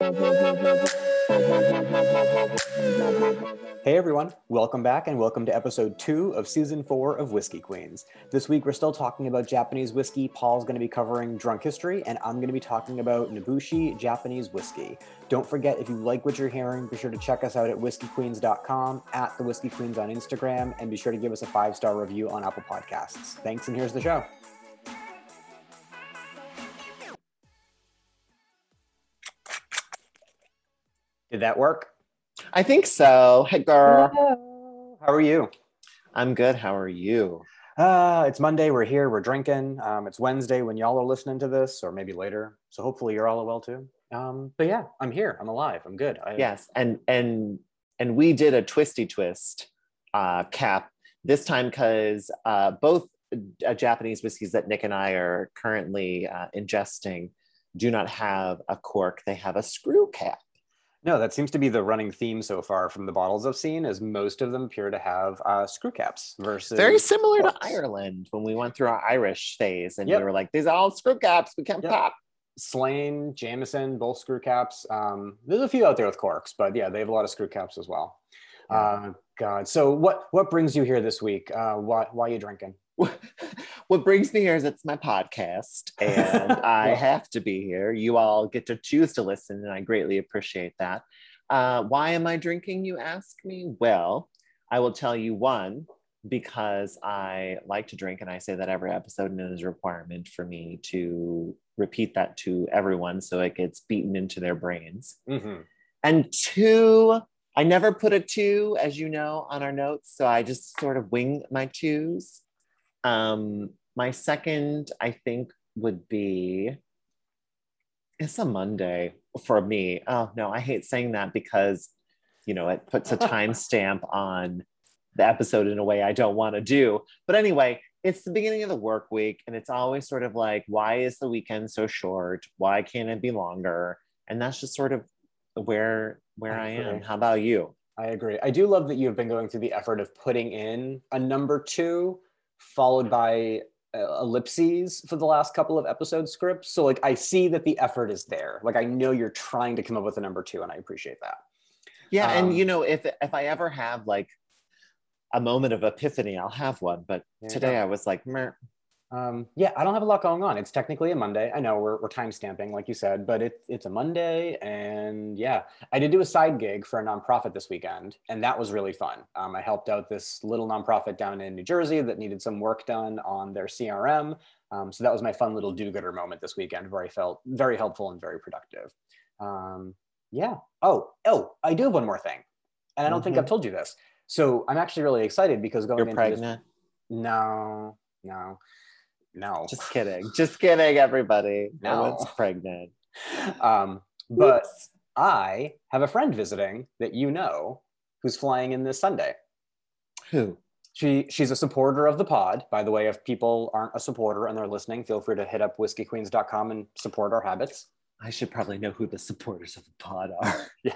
Hey everyone, welcome back and welcome to episode two of season four of Whiskey Queens. This week we're still talking about Japanese whiskey. Paul's going to be covering drunk history, and I'm going to be talking about Nobushi Japanese whiskey. Don't forget, if you like what you're hearing, be sure to check us out at whiskeyqueens.com, at the Whiskey Queens on Instagram, and be sure to give us a five star review on Apple Podcasts. Thanks, and here's the show. Did that work? I think so. Hey, girl. How are you? I'm good. How are you? Uh, it's Monday. We're here. We're drinking. Um, it's Wednesday when y'all are listening to this, or maybe later. So hopefully you're all well too. Um, but yeah, I'm here. I'm alive. I'm good. I, Yes, and and and we did a twisty twist uh, cap this time because uh, both uh, Japanese whiskeys that Nick and I are currently uh, ingesting do not have a cork; they have a screw cap. No, that seems to be the running theme so far from the bottles I've seen. Is most of them appear to have uh, screw caps versus Very similar to. Ireland when we went through our Irish phase, and Yep. we were like, "These are all screw caps. We can't Yep. pop." Slane, Jameson, both screw caps. Um, there's a few out there with corks, but yeah, they have a lot of screw caps as well. Uh, God, so what what brings you here this week? Uh, why why are you drinking? what brings me here is it's my podcast and I have to be here. You all get to choose to listen, and I greatly appreciate that. Uh, why am I drinking, you ask me? Well, I will tell you one, because I like to drink, and I say that every episode, and it is a requirement for me to repeat that to everyone so it gets beaten into their brains. Mm-hmm. And two, I never put a two, as you know, on our notes. So I just sort of wing my twos. Um, my second, I think, would be it's a Monday for me. Oh no, I hate saying that because you know it puts a timestamp on the episode in a way I don't want to do. But anyway, it's the beginning of the work week, and it's always sort of like, why is the weekend so short? Why can't it be longer? And that's just sort of where where I I, am. How about you? I agree. I do love that you've been going through the effort of putting in a number two followed by uh, ellipses for the last couple of episode scripts. So like I see that the effort is there. Like I know you're trying to come up with a number two, and I appreciate that. Yeah, Um, and you know, if if I ever have like a moment of epiphany, I'll have one. But today. I was like. Um, yeah, I don't have a lot going on. It's technically a Monday. I know we're, we're time stamping, like you said, but it, it's a Monday. And yeah, I did do a side gig for a nonprofit this weekend, and that was really fun. Um, I helped out this little nonprofit down in New Jersey that needed some work done on their CRM. Um, so that was my fun little do gooder moment this weekend where I felt very helpful and very productive. Um, yeah. Oh, oh, I do have one more thing. And I don't think Mhm. I've told you this. So I'm actually really excited because going you're into this- pregnant. no, no, no. Just kidding. Just kidding, everybody. No, No. one's pregnant. um, but I have a friend visiting that you know who's flying in this Sunday. Who? She she's a supporter of the pod. By the way, if people aren't a supporter and they're listening, feel free to hit up whiskeyqueens.com and support our habits. I should probably know who the supporters of the pod are. Yeah.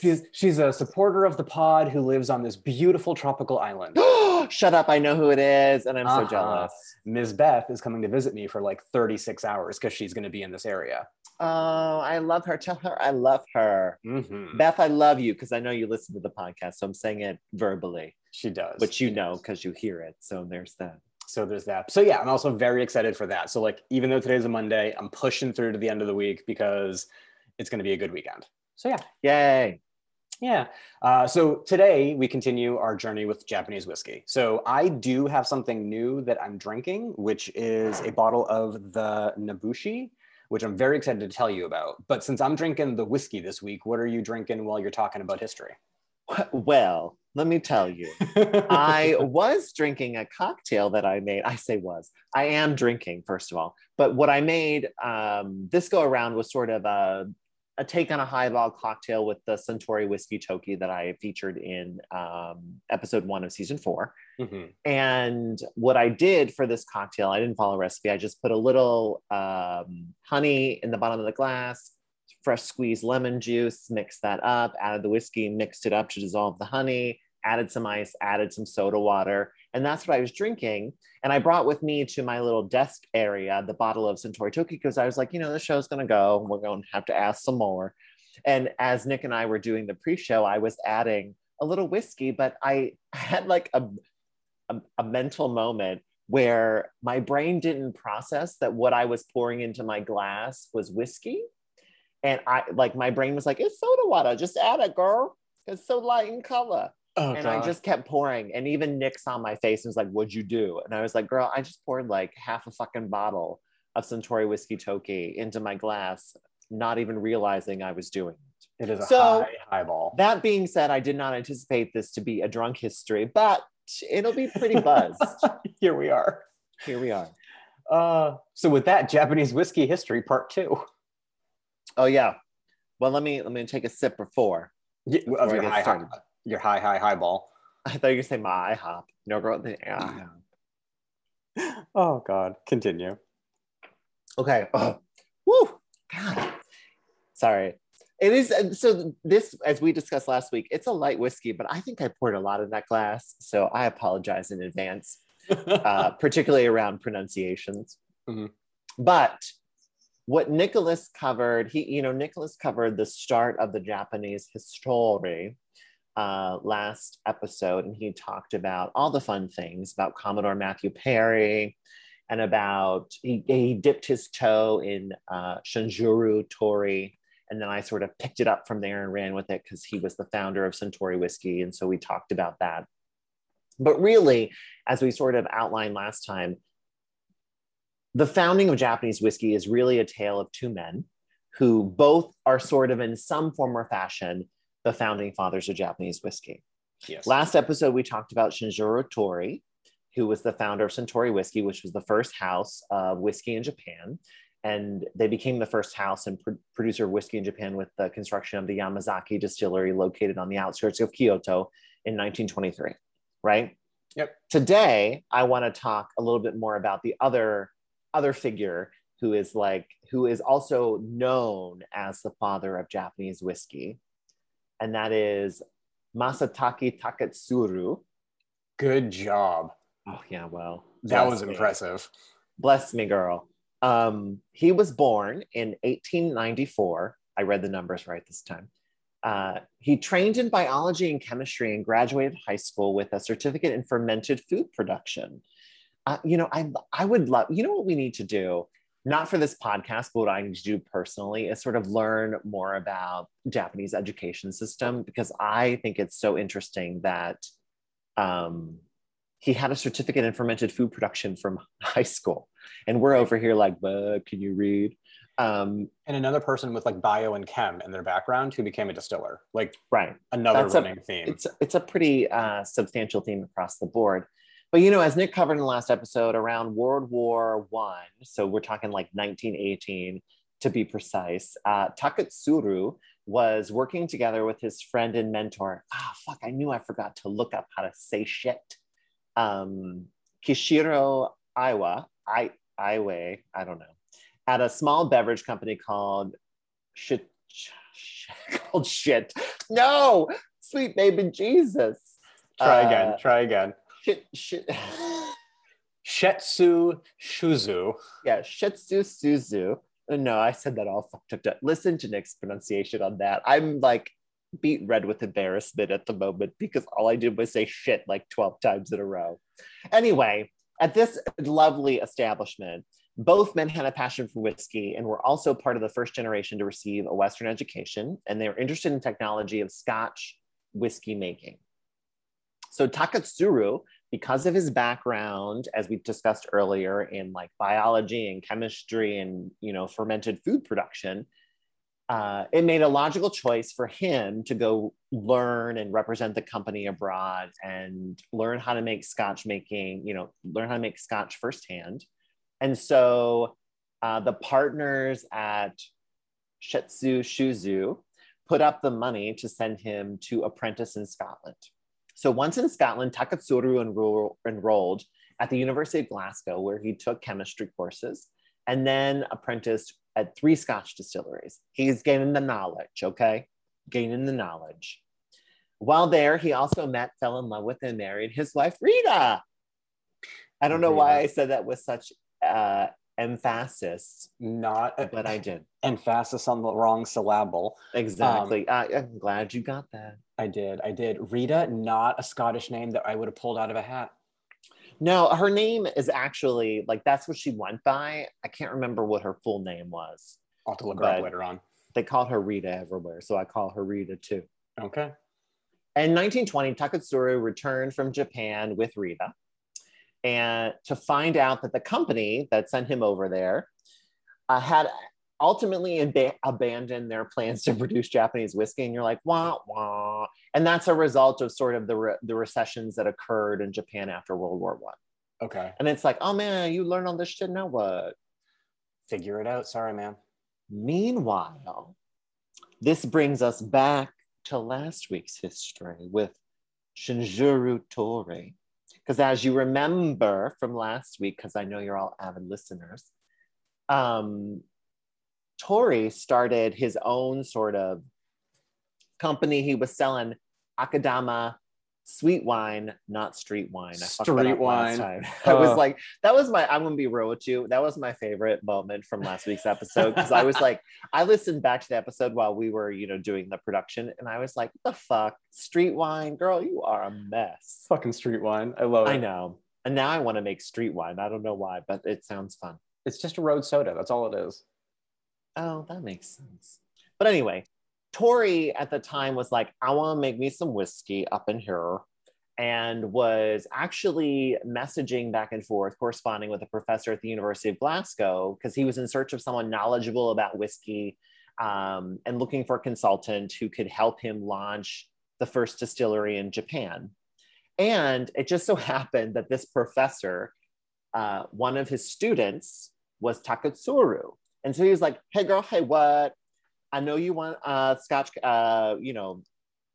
She's she's a supporter of the pod who lives on this beautiful tropical island. Shut up. I know who it is, and I'm Uh-huh. so jealous. Ms. Beth is coming to visit me for like 36 hours because she's going to be in this area. Oh, I love her. Tell her I love her. Mhm. Beth, I love you because I know you listen to the podcast. So I'm saying it verbally, She does. but you She know because you hear it. So there's that. So there's that. So yeah, I'm also very excited for that. So like, even though today's a Monday, I'm pushing through to the end of the week because it's going to be a good weekend. So yeah, Yay. yeah. Uh, so today we continue our journey with Japanese whiskey. So I do have something new that I'm drinking, which is a bottle of the Nobushi, which I'm very excited to tell you about. But since I'm drinking the whiskey this week, what are you drinking while you're talking about history? Well, let me tell you. I was drinking a cocktail that I made. I say was. I am drinking, first of all. But what I made um, this go around was sort of a, a take on a highball cocktail with the Suntory whiskey toki that I featured in um, episode one of season four. Mhm. And what I did for this cocktail, I didn't follow a recipe. I just put a little um, honey in the bottom of the glass, fresh squeezed lemon juice, mixed that up, added the whiskey, mixed it up to dissolve the honey, added some ice, added some soda water. And that's what I was drinking. And I brought with me to my little desk area the bottle of Suntory Toki because I was like, you know, the show's to go. We're to have to ask some more. And as Nick and I were doing the pre-show, I was adding a little whiskey, but I had like a, a, a mental moment where my brain didn't process that what I was pouring into my glass was whiskey. And I like my brain was like, it's soda water, just add it, girl. It's so light in color. Oh, and I just kept pouring. And even Nick saw my face and was like, What'd you do? And I was like, Girl, I just poured like half a fucking bottle of Suntory whiskey toki into my glass, not even realizing I was doing it. it is a so- high highball. That being said, I did not anticipate this to be a drunk history, but it'll be pretty buzzed. Here we are. Here we are. Uh, so with that, Japanese whiskey history part two. Oh yeah. Well, let me let me take a sip before. Yeah, Before of I get high, high, started. Your high, high, high ball. I thought you were say my hop. No girl. Yeah. Oh God, continue. Okay. Oh, woo. God. Sorry. It is so this, as we discussed last week, it's a light whiskey, but I think I poured a lot in that glass. So I apologize in advance, uh, particularly around pronunciations. Mhm. But what Nicholas covered, he, you know, Nicholas covered the start of the Japanese history uh, last episode, and he talked about all the fun things about Commodore Matthew Perry and about he, he dipped his toe in uh, Shinjiro Torii. And then I sort of picked it up from there and ran with it because he was the founder of Suntory Whiskey. And so we talked about that. But really, as we sort of outlined last time, the founding of Japanese whiskey is really a tale of two men who both are sort of in some form or fashion the founding fathers of Japanese whiskey. yes. Last episode, we talked about Shinjiro Torii, who was the founder of Suntory Whiskey, which was the first house of whiskey in Japan. And they became the first house and pro- producer of whiskey in Japan with the construction of the Yamazaki distillery located on the outskirts of Kyoto in 1923, right? Yep. Today, I want to talk a little bit more about the other other figure who is like who is also known as the father of Japanese whiskey, and that is Masataki Taketsuru. Good job. Oh yeah, well, That was me. impressive. Bless me, girl. Um, he was born in 1894. I read the numbers right this time. Uh, he trained in biology and chemistry and graduated high school with a certificate in fermented food production. Uh, you know, I I would love. You know what we need to do? Not for this podcast, but what I need to do personally is sort of learn more about Japanese education system because I think it's so interesting that um, he had a certificate in fermented food production from high school. And we're over here like but can you read? Um And another person with like bio and chem in their background who became a distiller. Like right. another That's a- running theme. it's it's a pretty uh substantial theme across the board but you know as nick covered in the last episode around world war one so we're talking like 1918 to be precise uh takatsuru was working together with his friend and mentor ah fuck i knew i forgot to look up how to say shit um kishiro iwa i iway i don't know at a small beverage company called shit called shit no sweet baby jesus try Uh, again. Try again. Shit shit. Shetsu Shuzu. yeah shitsu suzu Uh, no i said that all fucked up. Listen to nick's pronunciation on that. I'm like beat red with embarrassment at the moment because all i did was say shit like 12 times in a row. Anyway at this lovely establishment both men had a passion for whiskey and were also part of the first generation to receive a western education and they were interested in technology of scotch whiskey making so takatsuru because of his background as we discussed earlier in like biology and chemistry and you know fermented food production uh, it made a logical choice for him to go learn and represent the company abroad and learn how to make scotch making you know learn how to make scotch firsthand. And so uh, the partners at shetsu shuzu put up the money to send him to apprentice in scotland so once in Scotland, Takatsuru enroll, enrolled at the University of Glasgow, where he took chemistry courses and then apprenticed at three Scotch distilleries. He's gaining the knowledge, okay? Gaining the knowledge. While there, he also met, fell in love with, and married his wife, Rita. I don't know why I said that with such uh, emphasis, Not, but I did. emphasis on the wrong syllable. Exactly. Um, I, I'm glad you got that. I did. I did. Rita, not a Scottish name that I would have pulled out of a hat. No, her name is actually like that's what she went by. I can't remember what her full name was. I'll have to look up later on. They called her Rita everywhere, so I call her Rita too. Okay. In 1920, Takatsuru returned from Japan with Rita and to find out that the company that sent him over there uh, had ultimately ab- abandoned their plans to produce Japanese whiskey. And you're like, wah, wah. And that's a result of sort of the, re- the recessions that occurred in Japan after World War One. Okay. And it's like, oh man, you learn all this shit. Now what? Figure it out. Sorry, man. Meanwhile, this brings us back to last week's history with Shinjiro Torii. Because as you remember from last week, because I know you're all avid listeners, um, Torii started his own sort of company. He was selling Akadama sweet wine, not street wine. I Street wine. time. I was Uh. like, that was my, I'm gonna be real with you. That was my favorite moment from last week's episode. Because I was like, I listened back to the episode while we were, you know, doing the production, and I was like, the fuck? Street wine, girl, you are a mess. Fucking street wine. I love it. I know. And now I want to make street wine. I don't know why, but it sounds fun. It's just a road soda. That's all it is. Oh, that makes sense. But anyway, Torii at the time was like, I want to make me some whiskey up in here. And was actually messaging back and forth, corresponding with a professor at the University of Glasgow, because he was in search of someone knowledgeable about whiskey um, and looking for a consultant who could help him launch the first distillery in Japan. And it just so happened that this professor, uh, one of his students, was Takatsuru. And so he was like, "Hey, girl, hey, what? I know you want a Scotch, uh, you know,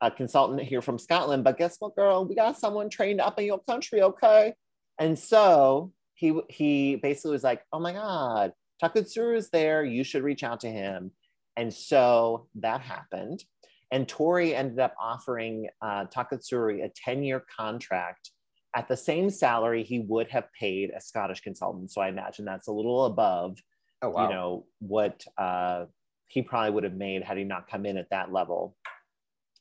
a consultant here from Scotland, but guess what, girl? We got someone trained up in your country, okay?" And so he he basically was like, "Oh my God, Takatsuru is there. You should reach out to him." And so that happened. And Torii ended up offering uh, Takatsuri a 10 year contract at the same salary he would have paid a Scottish consultant. So I imagine that's a little above Oh wow. you know what uh, he probably would have made had he not come in at that level.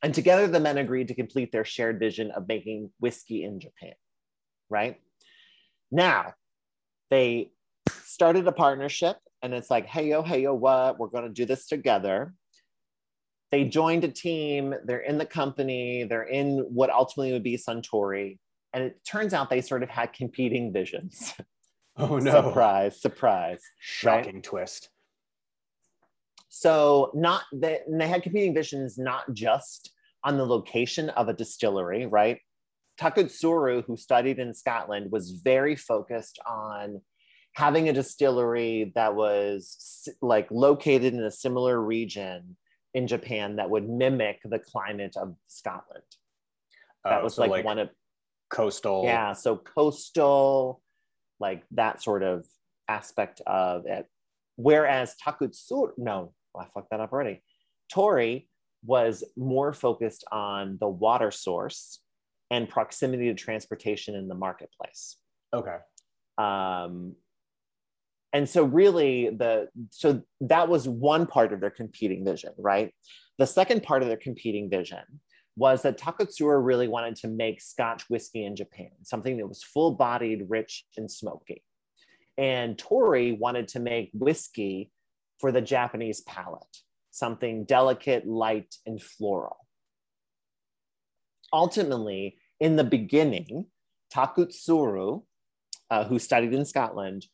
And together the men agreed to complete their shared vision of making whiskey in japan right? Now they started a partnership and it's like hey yo hey yo what? We're going to do this together. They joined a team. They're in the company. They're in what ultimately would be suntory. And it turns out they sort of had competing visions. Oh no. surprise surprise Shocking twist. So not that they had competing visions not just on the location of a distillery, right? Takatsuru, who studied in Scotland, was very focused on having a distillery that was like located in a similar region in Japan that would mimic the climate of Scotland. That Oh, was so, like, one of coastal. yeah, so coastal, like that sort of aspect of it. Whereas Takutsuru, no, I fucked that up already. Torii was more focused on the water source and proximity to transportation in the marketplace. Okay. Um, and so really the so that was one part of their competing vision, right? The second part of their competing vision was that Takatsura really wanted to make Scotch whiskey in Japan, something that was full-bodied, rich, and smoky. And Torii wanted to make whiskey for the Japanese palate, something delicate, light, and floral. Ultimately, in the beginning, Takutsuru, uh, who studied in Scotland,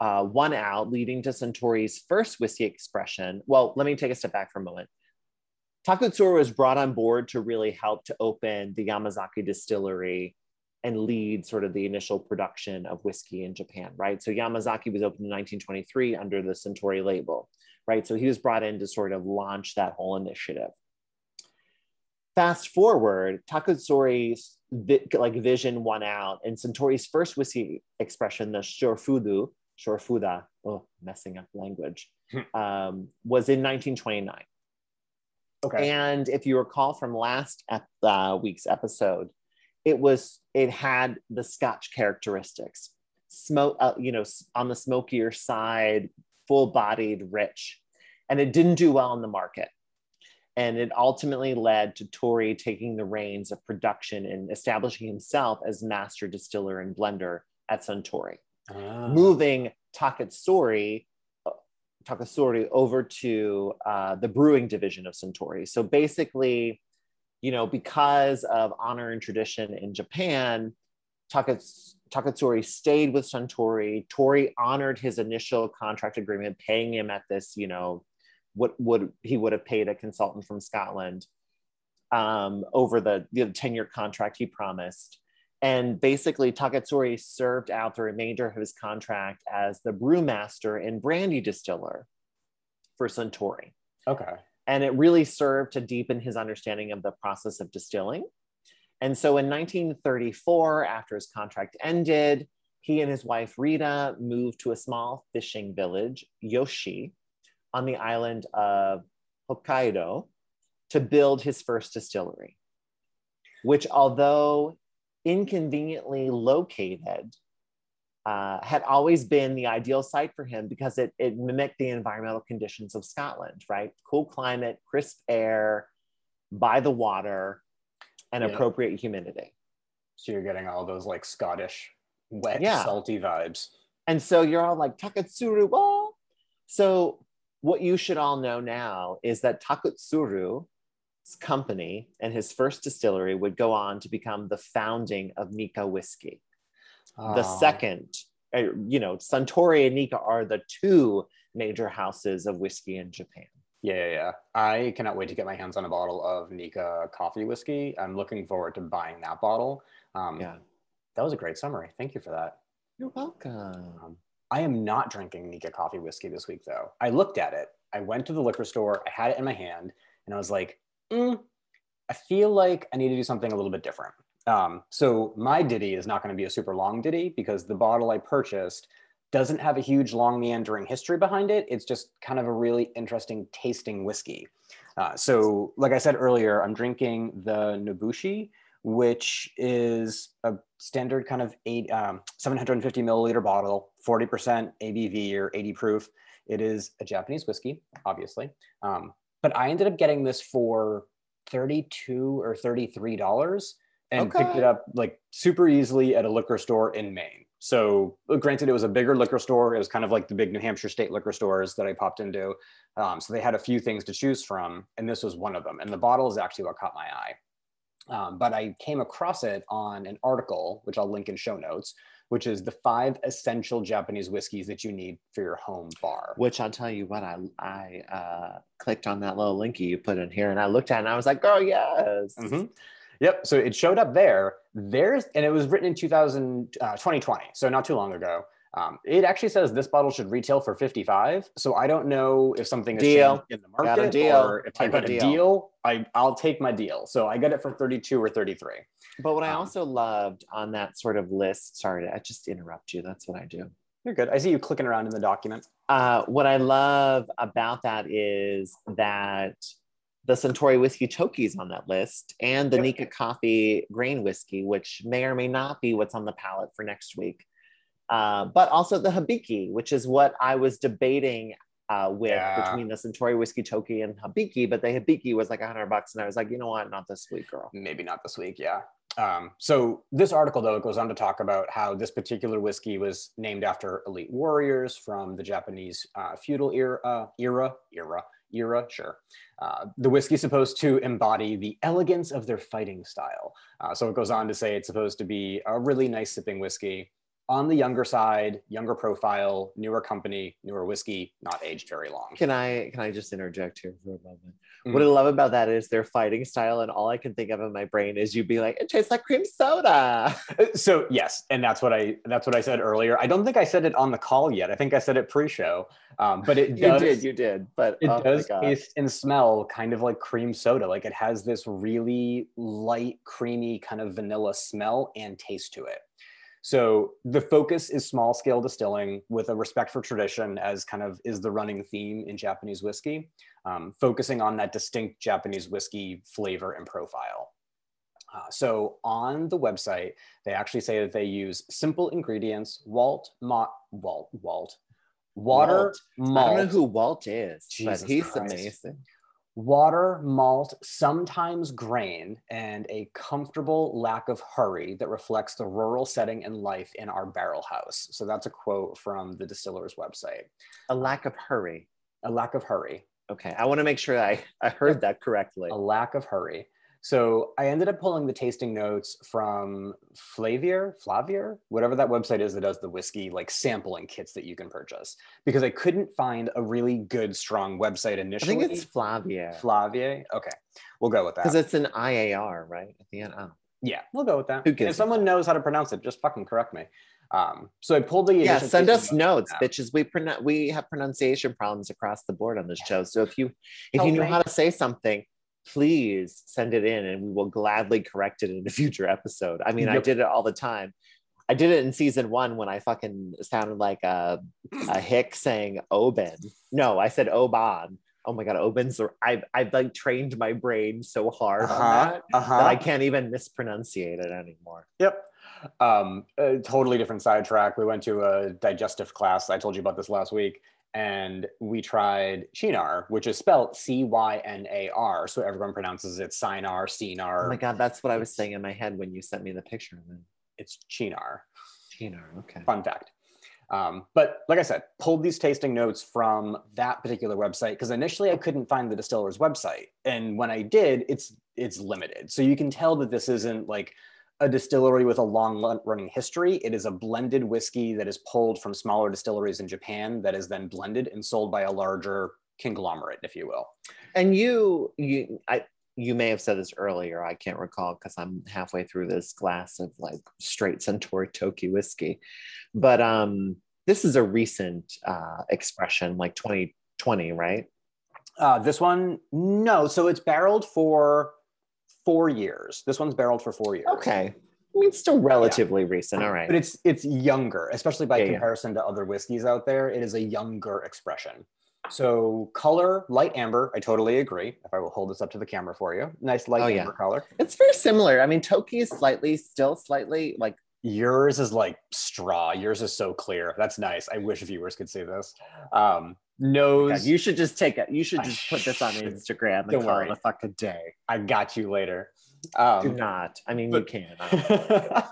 uh, won out, leading to Suntory's first whiskey expression. Well, let me take a step back for a moment. Takutsuru was brought on board to really help to open the Yamazaki distillery and lead sort of the initial production of whiskey in Japan, right? So Yamazaki was opened in 1923 under the Suntory label, right? So he was brought in to sort of launch that whole initiative. Fast forward, Takutsuri's vi- like vision won out, and Suntory's first whiskey expression, the Shorfudu, Shorfuda, oh, messing up language, um, was in 1929. Okay. And if you recall from last ep- uh, week's episode, it was it had the Scotch characteristics. smoke, uh, you know, on the smokier side, full bodied, rich. And it didn't do well in the market. And it ultimately led to Torii taking the reins of production and establishing himself as master distiller and blender at Suntory, Ah. moving Takatsuri, uh, Takatsuri over to uh, the brewing division of Suntory. So basically, you know, because of honor and tradition in Japan, Takats- Takatsuri stayed with Suntory. Torii honored his initial contract agreement, paying him at this, you know, what would he would have paid a consultant from Scotland um, over the, the 10 year contract he promised. And basically, Takatsuri served out the remainder of his contract as the brewmaster and brandy distiller for Suntory. Okay. And it really served to deepen his understanding of the process of distilling. And so in 1934, after his contract ended, he and his wife Rita moved to a small fishing village, Yoichi, on the island of Hokkaido to build his first distillery, which, although inconveniently located, uh, had always been the ideal site for him because it, it mimicked the environmental conditions of Scotland, right? Cool climate, crisp air, by the water, and Yeah. appropriate humidity. So you're getting all those like Scottish wet, Yeah. salty vibes. And so you're all like, Takatsuru, well. So what you should all know now is that Takatsuru's company and his first distillery would go on to become the founding of Nikka whiskey. The Oh. second, uh, you know, Suntory and Nikka are the two major houses of whiskey in Japan. Yeah, yeah, yeah. I cannot wait to get my hands on a bottle of Nikka coffee whiskey. I'm looking forward to buying that bottle. Um, Yeah. That was a great summary. Thank you for that. You're welcome. Um, I am not drinking Nikka coffee whiskey this week, though. I looked at it. I went to the liquor store. I had it in my hand, and I was like, mm, I feel like I need to do something a little bit different. Um, so my ditty is not going to be a super long ditty because the bottle I purchased doesn't have a huge, long, meandering history behind it. It's just kind of a really interesting tasting whiskey. Uh, so, like I said earlier, I'm drinking the Nobushi, which is a standard kind of eight, um, 750 milliliter bottle, 40% ABV or 80 proof. It is a Japanese whiskey, obviously. Um, but I ended up getting this for 32 or 33 dollars and picked it up like super easily at a liquor store in Maine. So, uh, granted, it was a bigger liquor store. It was kind of like the big New Hampshire state liquor stores that I popped into. Um, so they had a few things to choose from, and this was one of them. And the bottle is actually what caught my eye. Um, but I came across it on an article, which I'll link in show notes, which is the five essential Japanese whiskeys that you need for your home bar. Which I'll tell you what, I I uh, clicked on that little linky you put in here, and I looked at it, and I was like, "Girl, yes." Mhm. Yep. So it showed up there. There's, and it was written in 2000, uh, 2020, so not too long ago. Um, it actually says this bottle should retail for 55. So I don't know if something is Deal. in the market deal. or if I got a deal, deal I, I'll take my deal. So I got it for 32 or 33. But what I Um, also loved on that sort of list, sorry, I just interrupt you. That's what I do. You're good. I see you clicking around in the document. Uh, what I love about that is that the Suntory whiskey Toki's on that list and the Yep. Nikka coffee grain whiskey, which may or may not be what's on the palette for next week. Uh, but also the Hibiki, which is what I was debating uh, with Yeah. between the Suntory whiskey Toki and Hibiki, But the Hibiki was like a hundred bucks, and I was like, you know what, not this week, girl. maybe not this week yeah um, so this article though it goes on to talk about how this particular whiskey was named after elite warriors from the japanese uh, feudal era era era era sure. Uh, the whiskey's supposed to embody the elegance of their fighting style. Uh, so it goes on to say it's supposed to be a really nice sipping whiskey on the younger side younger profile newer company newer whiskey not aged very long. Can I can I just interject here for a moment? Mm. What I love about that is their fighting style, and all I can think of in my brain is you'd be like, it tastes like cream soda. Uh, so yes and that's what i that's what i said earlier. I don't think i said it on the call yet. I think i said it pre-show um, but it You did, you did, but it oh does taste and smell kind of like cream soda. Like it has this really light creamy kind of vanilla smell and taste to it so the focus is small scale distilling with a respect for tradition as kind of is the running theme in japanese whiskey um, focusing on that distinct japanese whiskey flavor and profile Uh, so on the website, they actually say that they use simple ingredients, Walt, Malt, Walt, Walt, water, Walt. malt. I don't know who Walt is, Jesus but he's Christ. amazing. Water, malt, sometimes grain, and a comfortable lack of hurry that reflects the rural setting and life in our barrel house. So that's a quote from the distiller's website. A lack of hurry. A lack of hurry. Okay, I want to make sure I, I heard that correctly. A lack of hurry. So I ended up pulling the tasting notes from Flaviar, Flaviar, whatever that website is that does the whiskey like sampling kits that you can purchase, because I couldn't find a really good, strong website initially. I think it's Flavia Flaviar. Okay, we'll go with that. because it's an IAR, right? At the end. Oh. Yeah, we'll go with that. Who gives if someone knows how to pronounce it, just fucking correct me. Um, so I pulled the Yeah, send us notes, bitches. We pronounce we have pronunciation problems across the board on this show. So if you if Help you know me. how to say something, please send it in and we will gladly correct it in a future episode. I mean, I did it all the time. I did it in season one when I fucking sounded like a, a hick saying Oben. No, I said Oban. Oh my god, Oben's I've I've like trained my brain so hard Uh-huh, that uh-huh. that I can't even mispronunciate it anymore. Yep. Um, a totally different sidetrack. We went to a digestive class. I told you about this last week. And we tried Chinar, which is spelled C Y N A R. So everyone pronounces it Sinar, Cinar. Oh my god, that's what I was saying in my head when you sent me the picture of it. It's Chinar. Chinar, okay. Fun fact. Um, but like I said, pulled these tasting notes from that particular website because initially I couldn't find the distiller's website, and when I did, it's it's limited. So you can tell that this isn't like a distillery with a long running history. It is a blended whiskey that is pulled from smaller distilleries in Japan that is then blended and sold by a larger conglomerate, if you will. And you, you, I, you may have said this earlier. I can't recall because I'm halfway through this glass of like straight Suntory Toki whiskey, but um, this is a recent uh, expression, like 2020, right? Uh, this one, no. So it's barreled for four years. This one's barreled for four years. Okay, I mean, it's still relatively recent. All right. but it's it's younger, especially by Yeah, yeah. comparison to other whiskeys out there. It is a younger expression. So color, light amber. I totally agree. If I will hold this up to the camera for you, nice light Oh, yeah. amber color. It's very similar. I mean, Toki is slightly, still slightly like Yours is like straw. Yours is so clear. That's nice. I wish viewers could see this. Um, nose. God, you should just take it. You should I just put this on. Instagram and Don't call worry. it a fucking day. I got you later. Do Um, not. I mean, but- you can.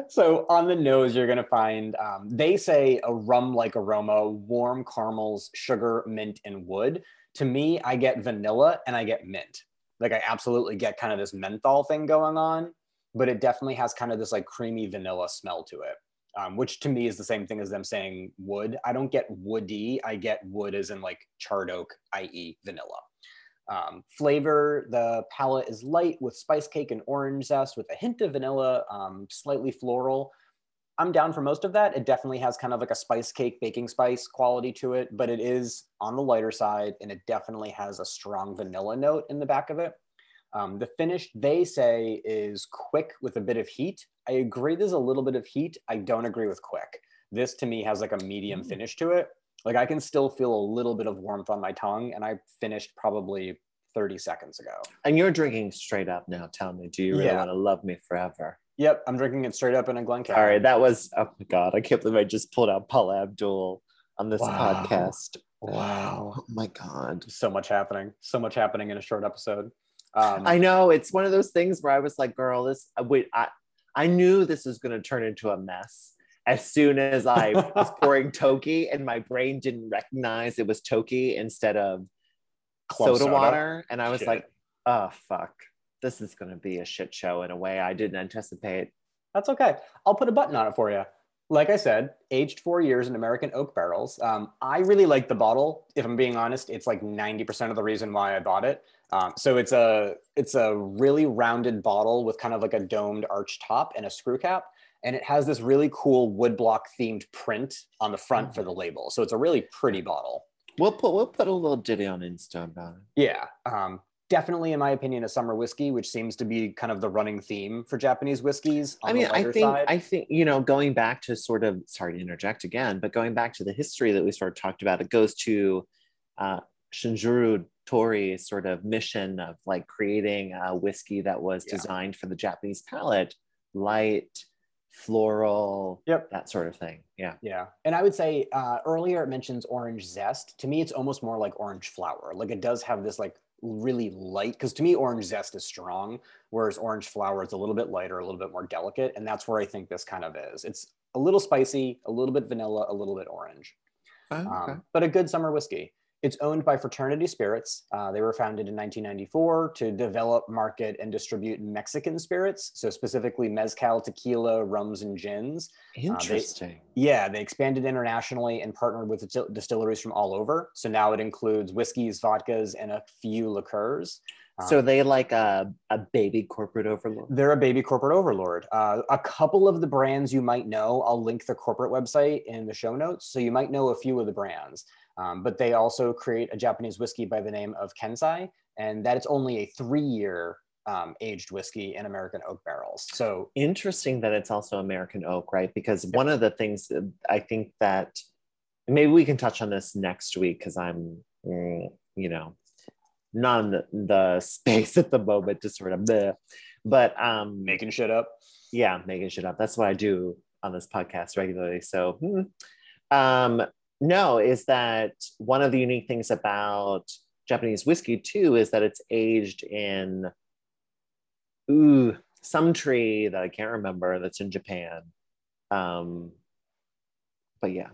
so on the nose, you're gonna find um, they say a rum-like aroma, warm caramels, sugar, mint, and wood. To me, I get vanilla and I get mint. Like I absolutely get kind of this menthol thing going on, but it definitely has kind of this like creamy vanilla smell to it, um, which to me is the same thing as them saying wood. I don't get woody. I get wood as in like charred oak, i.e., vanilla. Um, flavor, the palate is light with spice cake and orange zest with a hint of vanilla, um, slightly floral. I'm down for most of that. It definitely has kind of like a spice cake, baking spice quality to it, but it is on the lighter side and it definitely has a strong vanilla note in the back of it. Um, the finish, they say, is quick with a bit of heat. I agree there's a little bit of heat. I don't agree with quick. This to me has like a medium Mm. finish to it. Like I can still feel a little bit of warmth on my tongue, and I finished probably 30 seconds ago. and you're drinking straight up now. Tell me, do you really Yeah. want to love me forever? Yep, I'm drinking it straight up in a Glencairn. All right, that was oh my god, I can't believe I just pulled out Paula Abdul on this Wow. podcast. Wow. Oh my god. So much happening. So much happening in a short episode. Um, I know it's one of those things where I was like, girl, this uh, wait, I I knew this was gonna turn into a mess as soon as I was pouring Toki and my brain didn't recognize it was Toki instead of soda, soda? water. And I was Shit. like, oh fuck. This is gonna be a shit show in a way I didn't anticipate. That's okay. I'll put a button on it for you. Like I said, aged four years in American oak barrels. Um, I really like the bottle. If I'm being honest, it's like 90% of the reason why I bought it. Um, so it's a it's a really rounded bottle with kind of like a domed arch top and a screw cap, and it has this really cool woodblock themed print on the front for the label. So it's a really pretty bottle. We'll put we'll put a little ditty on Insta about it. Yeah, um, definitely, in my opinion, a summer whiskey, which seems to be kind of the running theme for Japanese whiskeys. On I mean, the I think side. I think you know, going back to sort of sorry to interject again, but going back to the history that we sort of talked about, it goes to uh, Shinjiro Torii's sort of mission of like creating a whiskey that was Yeah. designed for the Japanese palate, light, floral, Yep. that sort of thing. Yeah. Yeah. And I would say uh, earlier it mentions orange zest. To me, it's almost more like orange flower. Like it does have this like really light, because to me, orange zest is strong, whereas orange flower is a little bit lighter, a little bit more delicate. And that's where I think this kind of is. It's a little spicy, a little bit vanilla, a little bit orange. Oh, okay. um, but a good summer whiskey. It's owned by Fraternity Spirits. Uh, they were founded in 1994 to develop, market, and distribute Mexican spirits, so specifically mezcal, tequila, rums, and gins. Interesting. Yeah, they expanded internationally and partnered with distil- distilleries from all over. So now it includes whiskeys, vodkas, and a few liqueurs. so Um, they like a, a baby corporate overlord. they're a baby corporate overlord. Uh, a couple of the brands you might know, I'll link the corporate website in the show notes. So you might know a few of the brands. Um, but they also create a Japanese whiskey by the name of Kensai, and that it's only a three year um, aged whiskey in American oak barrels. So Interesting that it's also American oak, right? Because one of the things I think that maybe we can touch on this next week because I'm, mm, you know, not in the, the space at the moment to sort of, bleh. but um, making shit up. yeah, making shit up. That's what I do on this podcast regularly. So, hmm. um, no, is that one of the unique things about Japanese whiskey too is that it's aged in ooh some tree that I can't remember that's in Japan. Um, but yeah,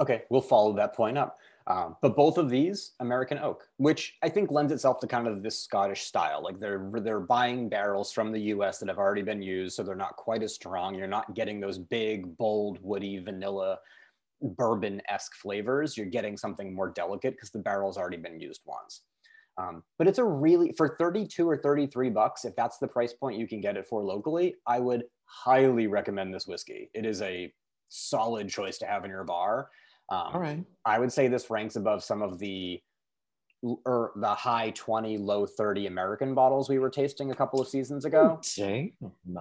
Okay, we'll follow that point up. Um, but both of these, American oak, which I think lends itself to kind of this Scottish style. Like they're they're buying barrels from the U.S. that have already been used, so they're not quite as strong. You're not getting those big, bold, woody, vanilla, bourbon-esque flavors. You're getting something more delicate because the barrel's already been used once. Um, but it's a really for 32 or 33 bucks, if that's the price point you can get it for locally, I would highly recommend this whiskey. It is a solid choice to have in your bar. Um, all right. I would say this ranks above some of the or the high 20, low 30 American bottles we were tasting a couple of seasons ago. Okay.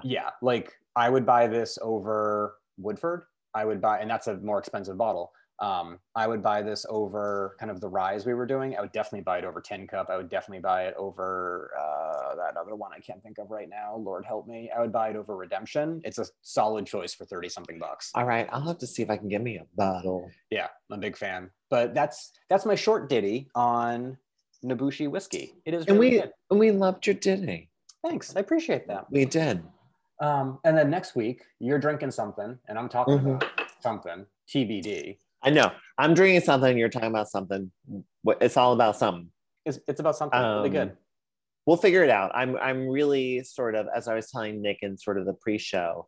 Yeah, like I would buy this over Woodford. I would buy, and that's a more expensive bottle. Um, I would buy this over kind of the ryes we were doing. I would definitely buy it over Tin Cup. I would definitely buy it over uh, that other one I can't think of right now. Lord help me. I would buy it over Redemption. It's a solid choice for 30 something bucks. All right. I'll have to see if I can get me a bottle. Yeah, I'm a big fan. But that's that's my short ditty on Nobushi whiskey. It is And we good. and we loved your ditty. Thanks. I appreciate that. We did. Um, and then next week you're drinking something, and I'm talking Mhm. about something TBD. I know. I'm drinking something. You're talking about something. It's all about something. It's, it's about something really Um, good. We'll figure it out. I'm I'm really sort of as I was telling Nick in sort of the pre-show.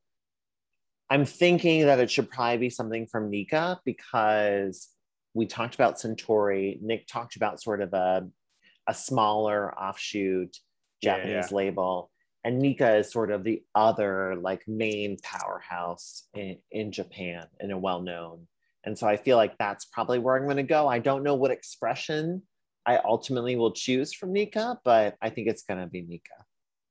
I'm thinking that it should probably be something from Nikka because we talked about Suntory. Nick talked about sort of a a smaller offshoot Yeah, Japanese label. And Nikka is sort of the other like main powerhouse in, in Japan and a well known. And so I feel like that's probably where I'm going to go. I don't know what expression I ultimately will choose from Nikka, but I think it's going to be Nikka.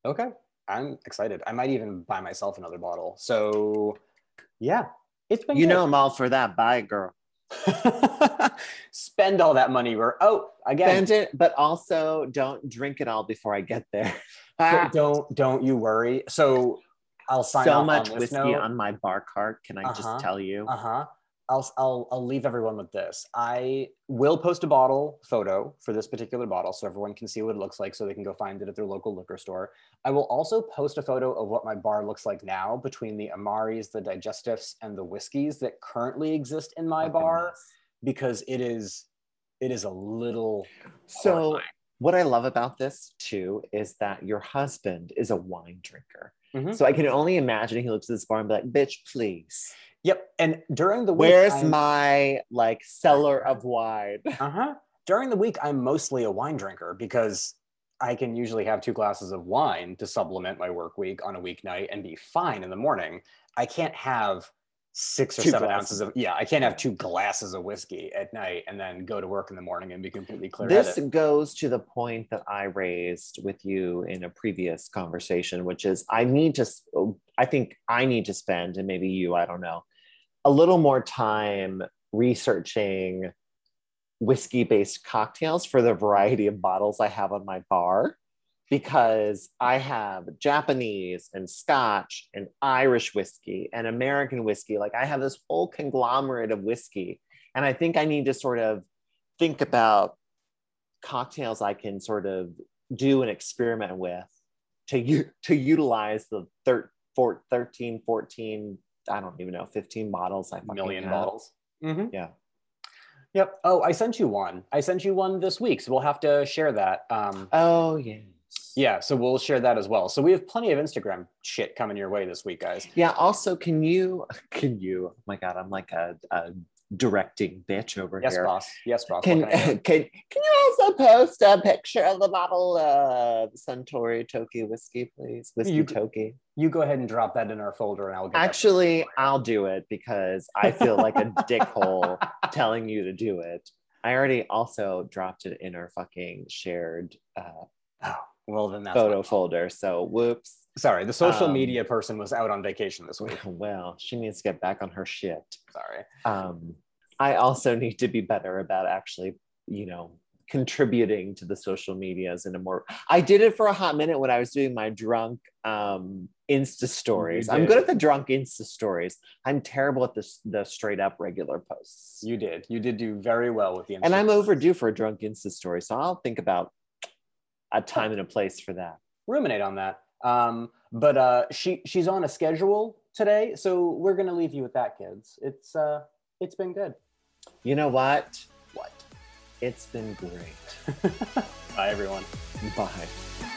Okay. I'm excited. I might even buy myself another bottle. So yeah, it's been You good. know, I'm all for that. Bye, girl. spend all that money. We're oh again. Spend it, but also don't drink it all before I get there. But don't don't you worry. So I'll sign so off much on this whiskey note. on my bar cart. Can I Uh-huh. just tell you? Uh huh. I'll, I'll I'll leave everyone with this. I will post a bottle photo for this particular bottle so everyone can see what it looks like so they can go find it at their local liquor store. I will also post a photo of what my bar looks like now between the Amaris, the digestives, and the whiskeys that currently exist in my Oh, bar goodness. because it is it is a little So, horrifying. What I love about this too is that your husband is a wine drinker. Mhm. So I can only imagine he looks at this bar and be like, "Bitch, please, Yep. And during the week, where's I'm- my like cellar of wine?" Uh-huh. During the week, I'm mostly a wine drinker because I can usually have two glasses of wine to supplement my work week on a weeknight and be fine in the morning. I can't have six or Two seven glasses. ounces of yeah, I can't have two glasses of whiskey at night and then go to work in the morning and be completely clear This goes to the point that I raised with you in a previous conversation, which is I need to, oh, i think I need to spend, and maybe you, I don't know, a little more time researching whiskey based cocktails for the variety of bottles I have on my bar because I have Japanese and Scotch and Irish whiskey and American whiskey. Like I have this whole conglomerate of whiskey. And I think I need to sort of think about cocktails I can sort of do an experiment with to, u- to utilize the thir- four, 13, 14, I don't even know, 15 bottles. I Million have. bottles. Mhm. Yeah. Yep. Oh, I sent you one. I sent you one this week, so we'll have to share that. Um, Oh, yes. Yeah, so we'll share that as well. So we have plenty of Instagram shit coming your way this week, guys. Yeah. Also, can you, can you, oh my God, I'm like a, a directing bitch over Yes, here. boss. Yes, boss. Can, can can you also post a picture of the bottle of Suntory Toki whiskey, please? Whiskey You- Toki. you go ahead and drop that in our folder, and I'll get. Actually, I'll do it because I feel like a dickhole telling you to do it. I already also dropped it in our fucking shared uh, Oh, well, then that's photo folder. So whoops. Sorry, the social Um, media person was out on vacation this week. Well, she needs to get back on her shit. Sorry. um, I also need to be better about actually, you know, contributing to the social medias in a more. I did it for a hot minute when I was doing my drunk um, Insta stories. I'm good at the drunk Insta stories. I'm terrible at the the straight up regular posts. You did. You did do very well with the. and I'm overdue for a drunk Insta story, so I'll think about a time and a place for that. ruminate on that. Um, but uh, she she's on a schedule today, so we're gonna leave you with that, kids. It's uh, it's been good. You know what? What? It's been great. Bye, everyone. Bye.